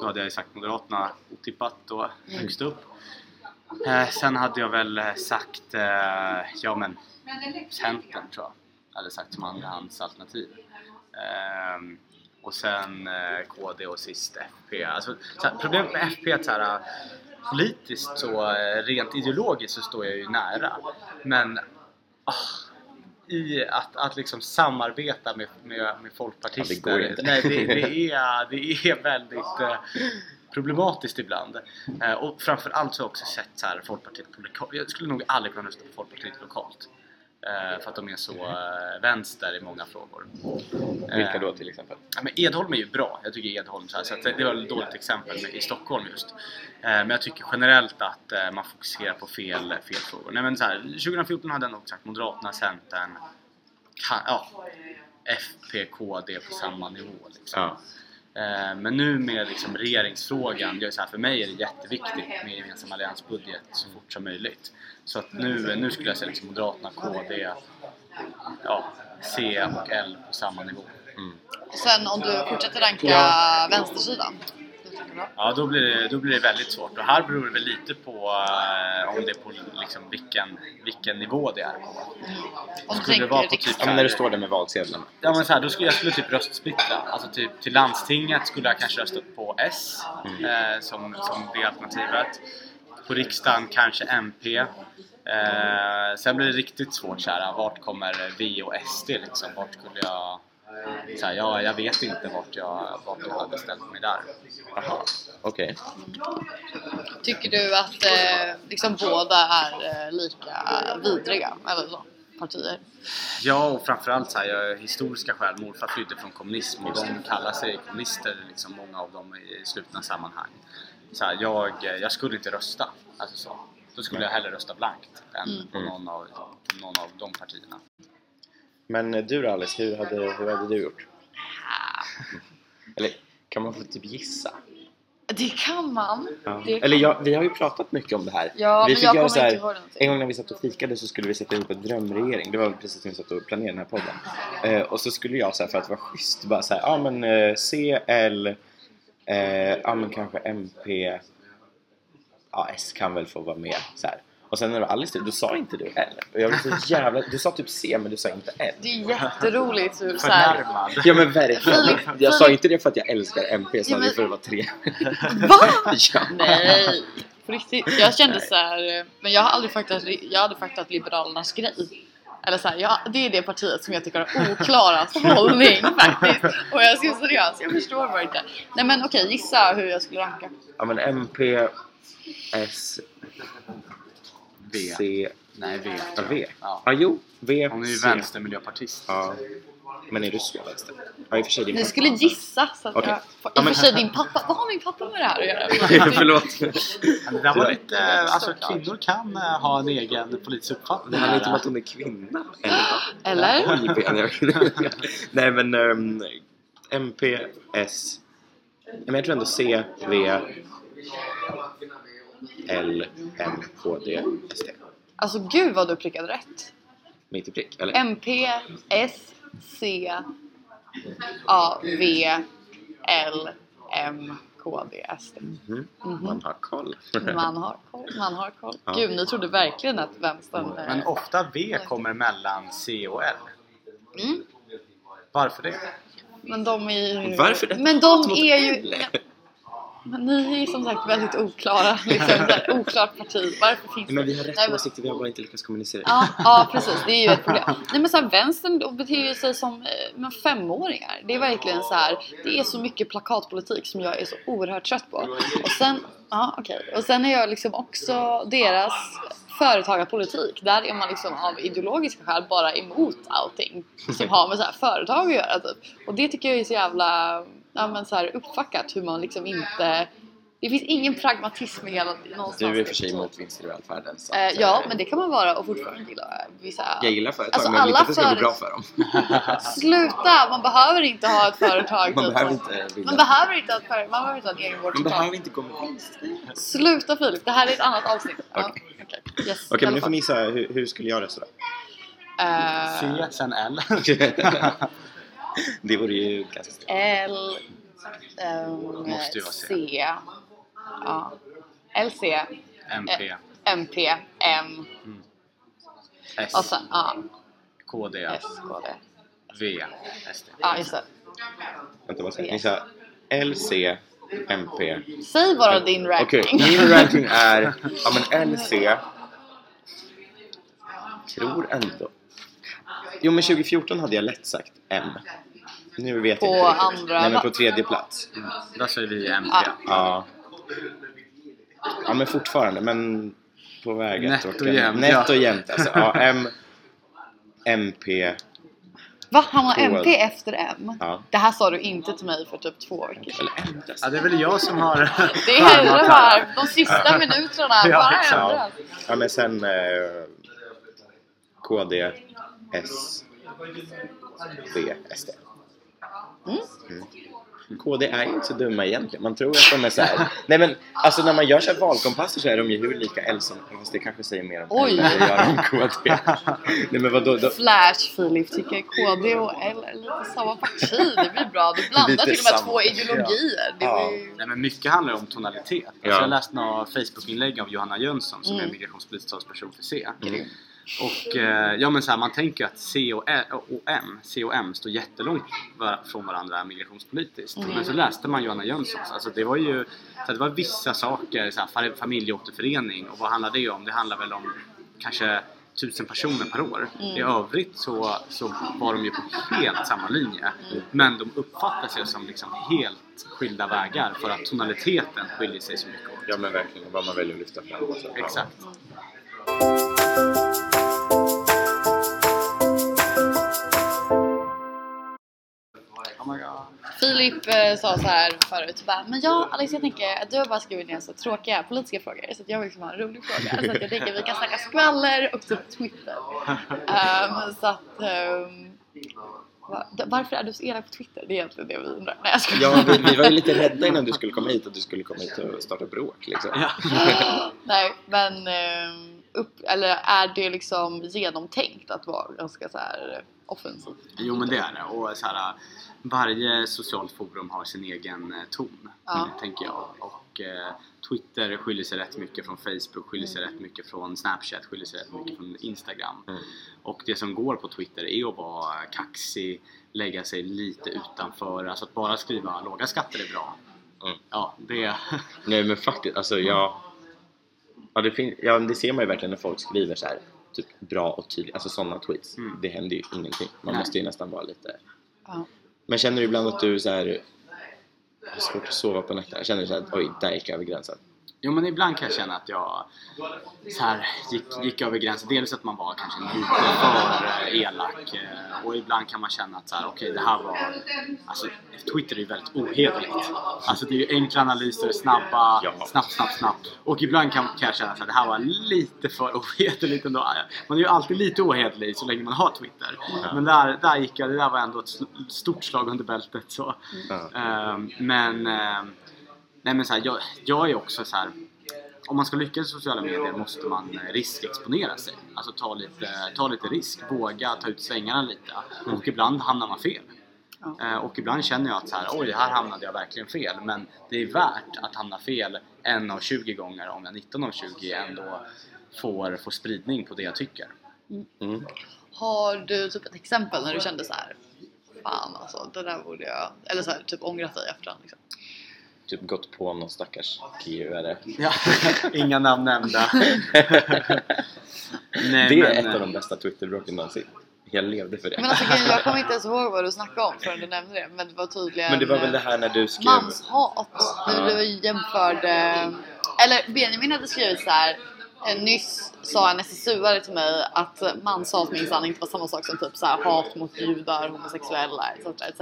då hade jag ju sagt Moderaterna otippat då högst upp. Eh, Sen hade jag väl eh, sagt, eh, ja men Centern tror jag. Hade sagt som andrahandsalternativ. Ehm, och sen eh, KD och sist FP. Alltså, så här, problemet med FP är att så här, politiskt så eh, rent ideologiskt så står jag ju nära. Men ah, i att, att liksom samarbeta med, med, med folkpartister. Ja, det går inte. Nej, det, det, är, det är väldigt eh, problematiskt ibland. Eh, och framförallt så har jag också sett så här, Folkpartiet på lokal. Jag skulle nog aldrig kunna rösta på Folkpartiet lokalt. Eh, för att de är så eh, vänster i många frågor. vilka då till exempel? Ja, men Edholm är ju bra. Jag tycker Edholm så, här, så det var ett dåligt exempel i Stockholm just. Eh, men jag tycker generellt att eh, man fokuserar på fel, fel frågor. Nej, men så här, 2014 hade jag nog sagt Moderaterna, Centern, ja, FP, KD på samma nivå. Liksom. Ja. Eh, Men nu med liksom regeringsfrågan, jag är så här, för mig är det jätteviktigt med gemensam alliansbudget så fort som möjligt. Så att nu, nu skulle jag säga liksom Moderaterna, KD, ja, C och L på samma nivå. Mm. Och sen om du fortsätter ranka Ja. vänstersidan. Ja, då blir, det, då blir det väldigt svårt. Och här beror det väl lite på eh, om det är på liksom vilken, vilken nivå det är på. Om du Skulle det vara på typ. Ja, men när du står där med valsedlarna. Ja men så här, då skulle jag skulle typ röstsplittra. Alltså typ till landstinget skulle jag kanske röstat på S eh, som, som det alternativet. På riksdagen kanske MP. Eh, sen blir det riktigt svårt så här, vart kommer V och SD liksom? Vart skulle jag... Så här, ja, jag vet inte vart jag, vart jag hade ställt mig där. Jaha, okej. Tycker du att eh, liksom båda är eh, lika vidriga? Eller så? Partier? Ja, och framförallt så här, historiska skäl. Morfar flydde från kommunism och de kallar sig kommunister, liksom, många av dem i slutna sammanhang. Så här, jag, jag skulle inte rösta. Alltså så. Då skulle jag hellre rösta blankt än på någon av, någon av de partierna. Men eh, du då Alice, hur hade, hur hade du gjort? Eller kan man få typ gissa? Det kan man. Ja. Det kan Eller jag, vi har ju pratat mycket om det här. Ja, vi men jag kommer så här, inte ihåg någonting. En gång när vi satt och fikade så skulle vi sätta ihop en drömregering. Det var precis när vi satt och planerade den här podden. Eh, och så skulle jag så här, för att vara schysst bara säga ja men eh, C, L, eh, ja men kanske MP, ja S kan väl få vara med så här. Och sen när det var Alice då sa inte du L. Och jag blev så jävla... Du sa typ C men du sa inte L. Det är jätteroligt hur så här, Förnärmad. Ja men verkligen. Filip, Jag sa inte det för att jag älskar MP, jag sa Ja, men- det för att vara tre. Va? ja. Nej! På riktigt. Jag kände så här, eh, men jag har aldrig fattat, jag hade fattat Liberalernas grej. Eller så här, jag, det är det partiet som jag tycker har oklarast hållning faktiskt. Och jag ska vara seriös, jag förstår bara inte. Nej men okej, gissa hur jag skulle ranka. ja men MP, S, V. C, Nej, V. Ja, V. Ja. Ja, jo. V. Hon är ju vänstermiljöpartist. Ja. Men är du så vänster? Ja, i och för sig din Ni pappa. skulle gissa så att Okej. jag... I och men- för sig din pappa, vad har min pappa med det här att göra? Förlåt. Men det där var lite, alltså kvinnor kan eh, ha en egen politisk uppfattning. Det handlar inte om att hon är kvinna. Eller? Jag- Nej men um, MP, S. Men jag tror ändå C, V, L, M, K, D, S, T. Alltså gud vad du prickade rätt. Mitt i prick, eller? MP, S, C, A, V, L, M, K, D, S, D. Mhm. Man har koll. Man har koll, man har koll. Ja. Gud, ni trodde verkligen att vänstern... Men ofta V kommer mellan C och L. Mm. Varför det? Men de är ju... Varför detta Men de är ju... Men ni är som sagt väldigt oklara. Liksom, oklart parti. Varför finns Men vi har Nej, rätt men- åsikter, vi har bara inte lyckats kommunicera. Ja, ja precis, det är ju ett problem. Nej men så här, vänstern beter ju sig som eh, men femåringar. Det är verkligen så här, det är så mycket plakatpolitik som jag är så oerhört trött på. Och sen, ja okej, och sen är jag liksom också deras företagarpolitik. Där är man liksom av ideologiska skäl bara emot allting som har med så här företag att göra typ. Och det tycker jag är så jävla ja, men så här uppfackat hur man liksom inte det finns ingen pragmatism i hela någonstans. Du är i och för sig emot vinster i välfärden. Så Eh, ja, eh, men det kan man vara och fortfarande gilla vissa... Jag gillar företag Alltså, men jag vill inte att det ska gå bra för dem. Sluta! Man behöver inte ha ett företag. Man typ. behöver inte man behöver inte ha ett företag. Man behöver inte ha en egen Man vårdcentral. behöver inte gå med vinst. Sluta Filip, det här är ett annat avsnitt. Ja, Okej. okej. Yes, Okej, i men alla nu får ni gissa hur, hur skulle jag rösta då? C, sen L. det vore ju ganska stelt. L... ehm, Måste ju vara C. C. Ja. LC. MP, MP. M. S, Och sen, ja. KD, S, K, D. V, SD. Ja, just det. Vänta, vad jag? Ni sa LC, MP. Säg bara din Okej, ranking. min ranking är, ja men LC tror ändå Jo men 2014 hade jag lätt sagt M Nu vet På jag inte riktigt. andra Nej men på tredje plats Där säger vi MP. Ja. Ja Ja men fortfarande, men på väg att Nätt och jämnt, Nätt ja. och jämnt alltså. Ja, M MP Va? Han var Cool. MP efter M? Ja. Det här sa du inte till mig för typ två veckor sedan. Ja, det är väl jag som har Det är det här. de sista minuterna Ja, bara ändras. Ja men sen eh, KD S V SD Mm. Mm. KD är ju inte så dumma egentligen. Man tror att de är så här. Nej men alltså när man gör så här valkompasser så är de ju hur lika L som Fast det kanske säger mer om Oj. L än det gör om KD. Nej men vadå? Då, Flash Filip tycker KD och L är lite samma parti, det blir bra. Du blandar Lite till och med samma. två ideologier. Det Ja. var ju... Nej men mycket handlar om tonalitet. Alltså, Ja. Jag läste några Facebook-inlägg av Johanna Jönsson som Mm. är migrationspolitisk talesperson för C. Mm. Och eh, ja men så här, man tänker ju att C och, Ä- och M, C och M står jättelångt var- från varandra migrationspolitiskt. Mm. Men så läste man Johanna Jönssons. Alltså det var ju så det var vissa saker, så här, fa- familjeåterförening och vad handlar det om? Det handlar väl om kanske tusen personer per år. Mm. I övrigt så, så var de ju på helt samma linje. Men de uppfattas ju som liksom helt skilda vägar för att tonaliteten skiljer sig så mycket åt. ja men verkligen vad man väljer att lyfta fram. Exakt. Filip eh, sa så här förut, bara, men ja Alex jag tänker att du har bara skrivit ner så tråkiga politiska frågor så jag vill liksom ha en rolig fråga. Så att jag tänker att vi kan snacka skvaller och typ Twitter. Ehm, så att, va- varför är du så elak på Twitter? Det är egentligen det vi undrar. Nej jag skojar. Ja, vi, vi var ju lite rädda innan du skulle komma hit att du skulle komma hit och starta bråk liksom. Nej men ehm, upp, eller är det liksom genomtänkt att vara ganska så här offensiv? Jo men det är det. Och så här, varje socialt forum har sin egen eh, ton, Ja. tänker jag. Och eh, Twitter skiljer sig rätt mycket från Facebook, skiljer sig rätt mycket från Snapchat, skiljer sig rätt mycket från Instagram. Mm. Och det som går på Twitter är att vara kaxig, lägga sig lite utanför. Alltså att bara skriva låga skatter är bra. Mm. Ja, det... Nej men faktiskt, alltså jag... Ja det, fin- ja det ser man ju verkligen när folk skriver så här typ bra och tydligt, alltså sådana tweets. Mm. Det händer ju ingenting. Man Nej. måste ju nästan vara lite... Ja. Men känner du ibland att du så här har svårt att sova på nätterna? Känner du så här, oj, där gick jag över gränsen? Jo men ibland kan jag känna att jag så här, gick, gick över gränsen. Dels att man var kanske lite för elak eh, och ibland kan man känna att så här, okej det här var... Alltså Twitter är ju väldigt ohederligt. Alltså det är ju enkla analyser, snabba, Ja. snabbt, snabbt, snabbt. Och ibland kan, kan jag känna att det här var lite för ohederligt ändå. Man är ju alltid lite ohederlig så länge man har Twitter. Men där, där gick jag, det där var ändå ett stort slag under bältet. Så. Ja. Ehm, men, ehm, nej men så här, jag, jag är också så här. Om man ska lyckas i sociala medier måste man eh, riskexponera sig. Alltså ta lite, ta lite risk, våga ta ut svängarna lite. Och ibland hamnar man fel. Ja. Eh, Och ibland känner jag att så här, oj, här hamnade jag verkligen fel. Men det är värt att hamna fel en av 20 gånger om jag 19 av 20 ändå får, får spridning på det jag tycker. Mm. Har du typ ett exempel när du kände så här Fan alltså, det där borde jag... Eller så här, typ ångrat dig efterhand liksom. Typ gått på någon stackars KU-are. Ja, inga namn nämnda. Nej, Det är men, ett av eh, de bästa Twitter-bråken någonsin. Jag levde för det. Men alltså jag kommer inte ens ihåg vad du snackade om förrän du nämnde det. Men det var tydligen... Men det var väl det här när du skrev... Manshat. Du, du jämförde... Eller Benjamin hade skrivit så här. Eh, Nyss sa en SSU-are till mig att manshat minsann inte var samma sak som typ så här, hat mot judar, homosexuella etc. etc.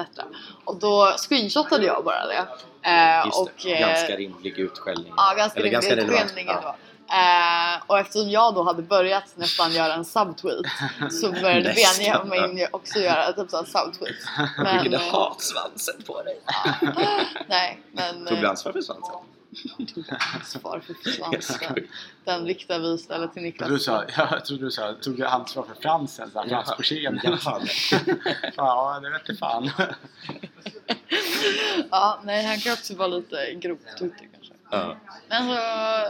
Och då screenshotade jag bara det. Eh, Just och, det. eh, Ganska rimlig utskällning. Ja, ganska Eller rimlig relevant. utskällning Ja. Eh, och eftersom jag då hade börjat nästan göra en subtweet så började Benjamin också göra typ såhär subtweet. Men, Vilken eh, hatsvansen på dig! nej, men... Tog du ansvar för svansen? Svar för Jag skojar. Den riktar vi istället till Niklas. Du sa, jag trodde du sa, tog du ansvar för Fransen? Så här, Frans Jaha. Borssén? Jaha, ja, det vet fan. Ja, nej han kan också vara lite grov på Twitter kanske. Ja. Men så,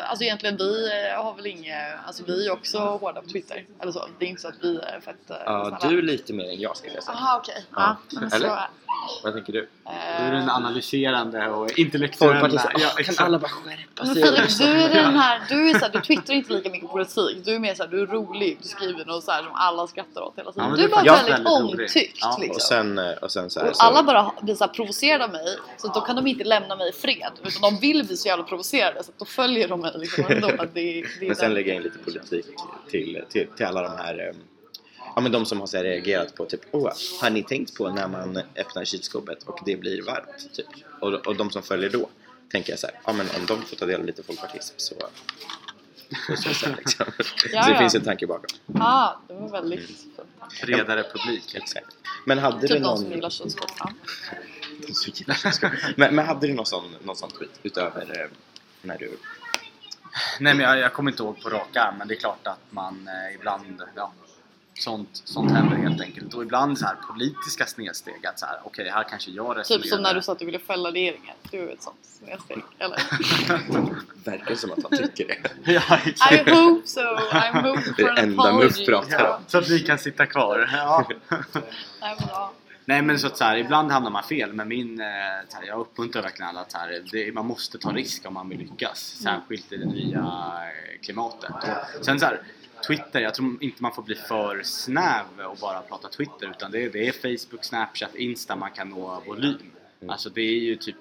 alltså egentligen vi eh, har väl inget, alltså vi är också hårda på Twitter. Eller så, det är inte så att vi är fett eh, ja, snälla. du är lite mer än jag skulle jag säga. Jaha okej. Ja. Ja. men så, Eller? eh, Vad tänker du? Du är den analyserande och intellektuella. Ja, "Åh, kan alla bara skärpa sig? Filip, du är den här, du är så här, du twittrar inte lika mycket politik. Du är mer såhär, du är rolig, du skriver något så här som alla skrattar åt hela tiden. Ja, du är bara väldigt omtyckt Ja, och liksom. Och sen, eh, och sen så här, Och alla bara blir så här provocerade av mig, så då kan de inte lämna mig i fred. Utan de vill bli så jävla provocerade, så då följer de mig liksom ändå. Att det, det är Men sen lägger jag in lite politik till, till, till alla de här eh, Ja men de som har så här reagerat på typ Åh, har ni tänkt på när man öppnar kylskåpet och det blir varmt? Typ. Och, och de som följer då tänker jag så här, ja men om de får ta del av lite folkpartism så så, så, så, liksom. Ja, så det ja. finns en tanke bakom. Ja, det var väldigt fint. Bredare publik. Exakt. Men hade du Typ de någon... som gillar köttskott. Ja. Så jävla skoj. men, men hade du någon sån, någon sån tweet utöver eh, när du... Nej men jag, jag kommer inte ihåg på rak arm men det är klart att man eh, ibland, ja, sånt, sånt händer helt enkelt. Och ibland så här politiska snedsteg att så här, okej här kanske jag resonerar. Typ som när du sa att du ville fälla regeringen. Du är ett sånt snedsteg. Eller? Verkar som att han tycker det. ja. I hope so! I'm hoping Det for är an enda apology. Om. Så att vi kan sitta kvar. Ja. Nej, men, ja. Nej men så att så här, ibland hamnar man fel men min, eh, så här, jag uppmuntrar verkligen alla att så här, det, man måste ta risk om man vill lyckas. Särskilt i det nya eh, klimatet. Och sen så här, Twitter, jag tror inte man får bli för snäv och bara prata Twitter utan det är, det är Facebook, Snapchat, Insta man kan nå volym. Alltså det är ju typ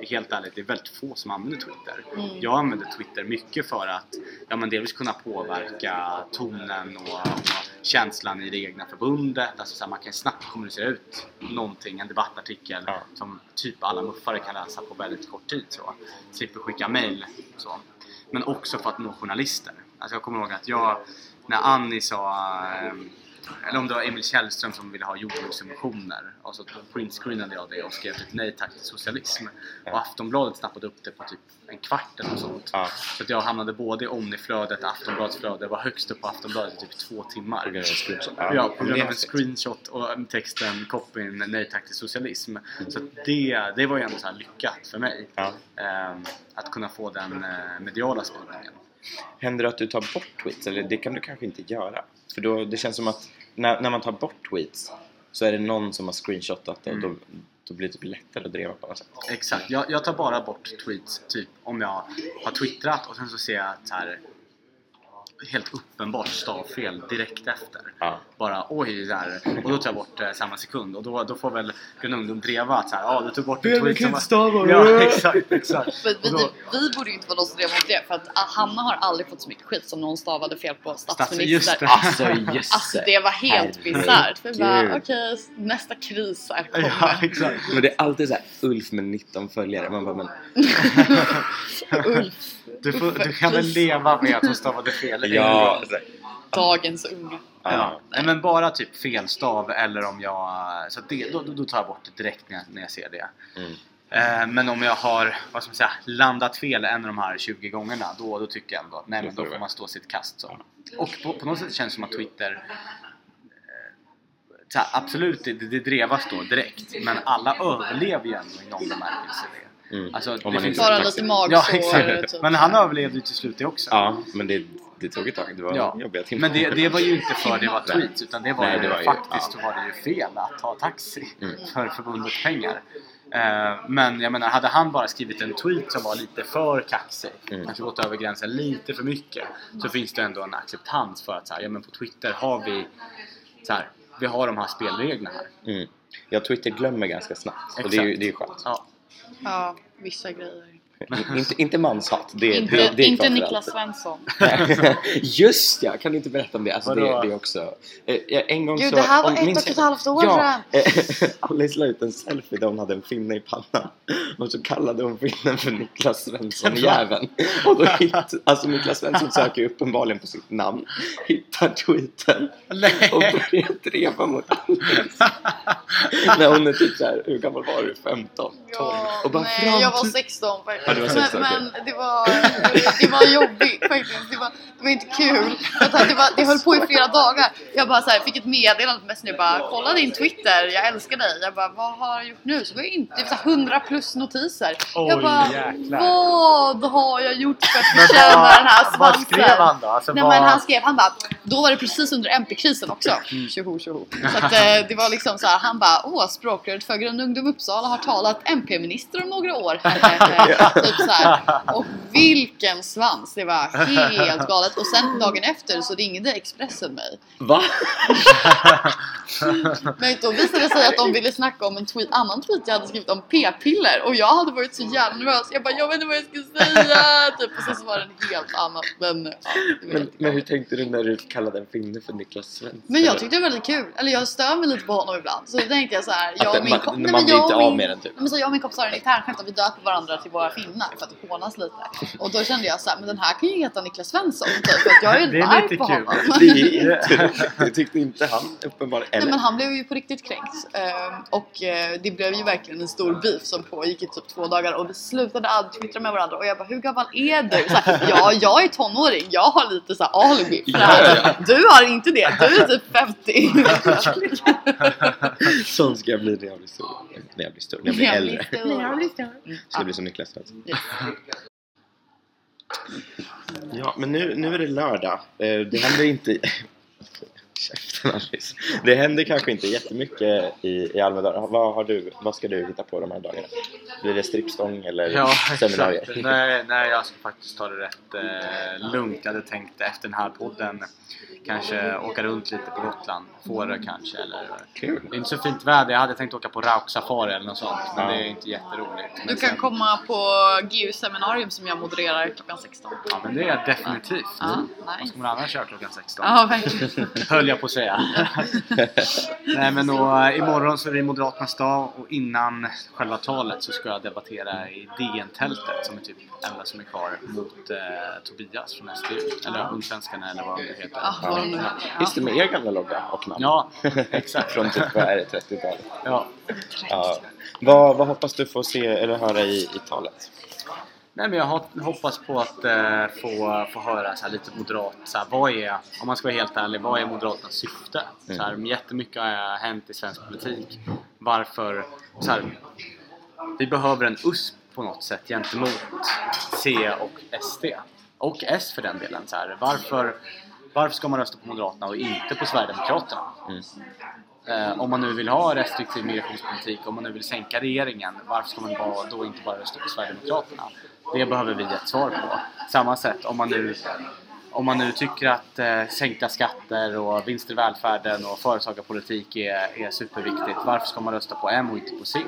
Helt ärligt, det är väldigt få som använder Twitter. Mm. Jag använder Twitter mycket för att ja, men delvis kunna påverka tonen och, och känslan i det egna förbundet. Alltså så här, man kan snabbt kommunicera ut någonting, en debattartikel Ja. som typ alla muffare kan läsa på väldigt kort tid. Så. Slipper skicka mail. Så. Men också för att nå journalister. Alltså jag kommer ihåg att jag, när Annie sa ehm, eller om det var Emil Källström som ville ha jordbrukssubventioner och så printscreenade jag det och skrev typ nej tack till socialism. Och Aftonbladet snappade upp det på typ en kvart eller något sånt. Ja. Så att jag hamnade både i Omniflödet, Aftonbladets flöde, var högst upp på Aftonbladet i typ två På timmar. grund av screenshot. Ja, på grund av screenshot och texten, copyn, nej tack till socialism. Så att det, det var ju ändå så här lyckat för mig. Ja. Ehm, att kunna få den eh, mediala spridningen. Händer det att du tar bort tweets? Eller det kan du kanske inte göra? För då, det känns som att när, när man tar bort tweets så är det någon som har screenshotat det och då, då blir det typ lättare att driva på något sätt. Exakt, jag, jag tar bara bort tweets typ om jag har twittrat och sen så ser jag att så här, helt uppenbart stavfel direkt efter. Ja. Bara oj, där. och då tar jag bort eh, samma sekund och då, då får väl Grön Ungdom dreva att såhär, ja du tog bort en tweet som var... Ja, exakt, exakt. Vi, då- vi borde ju inte vara de som drev mot det för att ah, Hanna har aldrig fått så mycket skit som någon stavade fel på just statsminister. det. Alltså jösses. Alltså det var helt bisarrt. För bara okej, nästa kris är kommer. Ja, exakt. Men det är alltid så här Ulf med 19 följare. Man bara, men Ulf, Du, får, du kan väl leva med att hon stavade fel? Ja. dagens unga. Ja. Nej men bara typ felstav eller om jag... Så det, då, då tar jag bort det direkt när jag, när jag ser det. Mm. Eh, men om jag har vad ska man säga, landat fel en av de här 20 gångerna då, då tycker jag ändå att nej, Då men får då får man stå sitt kast. Så. Och på, på något sätt känns det som att Twitter eh, så här, absolut det, det drevas då direkt men alla överlever ju ändå i någon bemärkelse det. Mm. Alltså, det finns Bara lite så- magsår. Ja exakt. typ. Men han överlevde ju till slut det också. Ja, men det, det tog ett tag. Det var Ja. jobbiga timmar. Men det, det var ju inte för det var tweets utan det var, Nej, det var ju- faktiskt ja. var det ju fel att ta taxi Mm. för förbundets pengar. Eh, men jag menar, hade han bara skrivit en tweet som var lite för kaxig, Mm. kanske gått över gränsen lite för mycket, så finns det ändå en acceptans för att så här, ja, men på Twitter har vi så här, vi har de här spelreglerna här. Mm. Ja, Twitter glömmer ganska snabbt. Och det är ju, Exakt. det är skönt. Ja. Ja, vissa grejer. inte, inte manshat. Det, Inte, det, det är inte Niklas. Svensson. Just ja, kan du inte berätta om det? Alltså det, Vadå? det är också... Eh, jag- en gång Gud, så, det här var om- ett och ett halvt år ja, eh, Alice la ut en selfie där hon hade en finne i pannan. Och så kallade hon finnen för Niklas Svensson, jäveln. Och då hitt, alltså Niklas Svensson söker ju uppenbarligen på sitt namn, hittar tweeten Nej. och börjar dreva mot Alice. När hon är typ såhär, hur gammal var du? 15? 12? och bara nej, jag var till- 16 faktiskt. Ja, du var 16, men, men det var, det var jobbigt faktiskt. Det var, det var inte kul. Det, var, det höll på i flera dagar. Jag bara så här, fick ett meddelande på Messenger. Bara, kolla din Twitter, jag älskar dig. Jag bara, vad har jag gjort nu? Så var jag inte, det var så här 100 plus notiser. jag bara, vad har jag gjort för att förtjäna den här Vad svansen? skrev han då? Alltså, Nej vad... men han skrev, han bara, då var det precis under MP-krisen också. Mm. Tjoho tjoho. Så att eh, det var liksom så här, han bara, åh språkröret för Grön Ungdom Uppsala har talat MP-minister om några år. typ så här. Och vilken svans, det var helt galet. Och sen dagen efter så ringde Expressen mig. Va? Men då visade det sig att de ville snacka om en tweet, annan tweet jag hade skrivit om p-piller och jag hade varit så jävla nervös. Jag bara, jag vet inte vad jag ska säga. Typ, och sen så var det en helt annat. Men, ja, Men, men hur tänkte du när du kallade en finne för Niklas Svensson? Men jag tyckte det var väldigt kul. Eller jag stör mig lite på honom ibland. Så då tänkte jag så här. Jag och min man- kom- man Nej, blir inte och av med den, typ. Men så jag och min kompis har en internskämt att vi döper varandra till våra finnar för att det hånas lite. Och då kände jag så här, men den här kan ju heta Niklas Svensson typ, för att jag är är arg på kul. honom. Det är inte Det tyckte inte han uppenbarligen. Nej men han blev ju på riktigt kränkt. Ehm, och eh, det blev ju verkligen en stor beef som pågick i typ två dagar och vi slutade aldrig twittra med varandra och jag bara hur gammal är du? Så här, ja jag är tonåring, jag har lite så här alibi för det här. Du har inte det, du är typ 50. Sån ska jag bli när jag blir stor. När jag blir stor. När jag blir Jag äldre. blir stor. Ska jag bli som Niklas Svensson. Ja, men nu, nu är det lördag. Eh, det händer inte... Käften Alice. Det händer kanske inte jättemycket i, i Almedalen. Vad, har du, vad ska du hitta på de här dagarna? Blir det strippstång eller Ja, seminarier? exakt. Nej, nej, jag ska faktiskt ta det rätt eh, lugnt. Jag hade tänkt efter den här podden kanske åka runt lite på Gotland. Fårö kanske eller... Kul! Det är inte så fint väder. Jag hade tänkt åka på Rauk-safari eller något sånt. Men Ja. det är inte jätteroligt. Du Men kan sen- komma på GU seminarium som jag modererar klockan 16. Ja, men det är jag definitivt. Ja, Vad nice. ska man annars köra klockan 16? Ja, verkligen. Höll jag på att säga. Nej men då, imorgon så är det Moderaternas dag och innan själva talet så ska jag debattera i DN-tältet som är typ enda som är kvar mot eh, Tobias från SDU. Eller Ungsvenskarna eller vad det heter. Ja, de nu heter. Just det, med er gamla logga och namn. Ja, exakt. Från typ, vad är det, 30-talet? Ja. Ja. Vad, vad hoppas du få se eller höra i, i talet? Nej men jag hop- hoppas på att eh, få, få höra så lite moderat, så här, vad är, om man ska vara helt ärlig, vad är Moderaternas syfte? Så här, jättemycket har hänt i svensk politik. Varför, så här, vi behöver en USP på något sätt gentemot C och SD. Och S för den delen. Så här, varför, varför ska man rösta på Moderaterna och inte på Sverigedemokraterna? Mm. Eh, om man nu vill ha restriktiv migrationspolitik, om man nu vill sänka regeringen, varför ska man bara, då inte bara rösta på Sverigedemokraterna? Det behöver vi ett svar på. Samma sätt, om man nu om man nu tycker att eh, sänkta skatter och vinster i välfärden och företagarpolitik är, är superviktigt, varför ska man rösta på M och inte på C?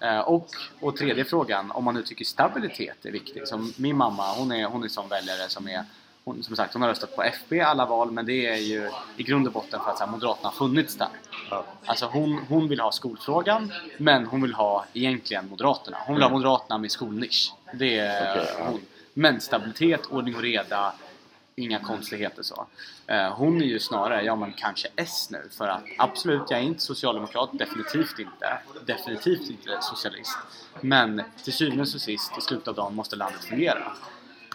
Eh, och, och tredje frågan, om man nu tycker stabilitet är viktigt. Som min mamma, hon är, hon är sån väljare som är hon, som sagt, hon har röstat på FB i alla val men det är ju i grund och botten för att så här, Moderaterna har funnits där. Ja. Alltså hon, hon vill ha skolfrågan men hon vill ha egentligen Moderaterna. Hon vill ha Moderaterna med skolnisch. Det är Okej, ja. Men stabilitet, ordning och reda, inga konstigheter så. Eh, Hon är ju snarare, ja men kanske S nu för att absolut, jag är inte socialdemokrat, definitivt inte. Definitivt inte socialist. Men till syvende och sist, i slutet av dagen måste landet fungera.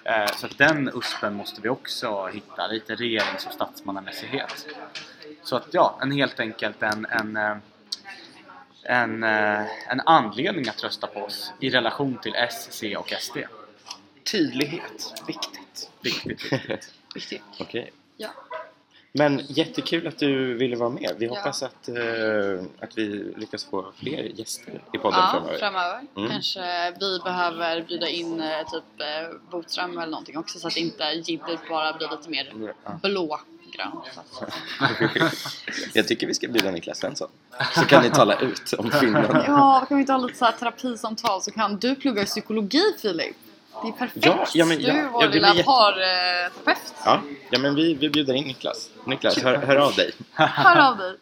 Eh, Så att den uspen måste vi också hitta, lite regerings och statsmannamässighet. Så att ja, en helt enkelt en, en, eh, en, eh, en anledning att rösta på oss i relation till S, C och SD. Tydlighet. Viktigt. Viktigt, viktigt. Viktigt. Okej. Ja. Men jättekul att du ville vara med. Vi Ja. hoppas att, eh, att vi lyckas få fler gäster i podden Ja, framöver. framöver. Mm. Kanske vi behöver bjuda in eh, typ eh, Botström eller någonting också så att inte Jidder bara blir lite mer Ja. Så att- Jag tycker vi ska bjuda Niklas Svensson. Så kan ni tala ut om Finland. Ja, kan vi inte ha lite så här terapisamtal så kan du plugga psykologi Filip? Det är perfekt! Ja, ja, men ja, du är vår ja, det lilla blir parterapeut. Ja, ja men vi, vi bjuder in Niklas. Niklas, hör, hör av dig. Hör av dig!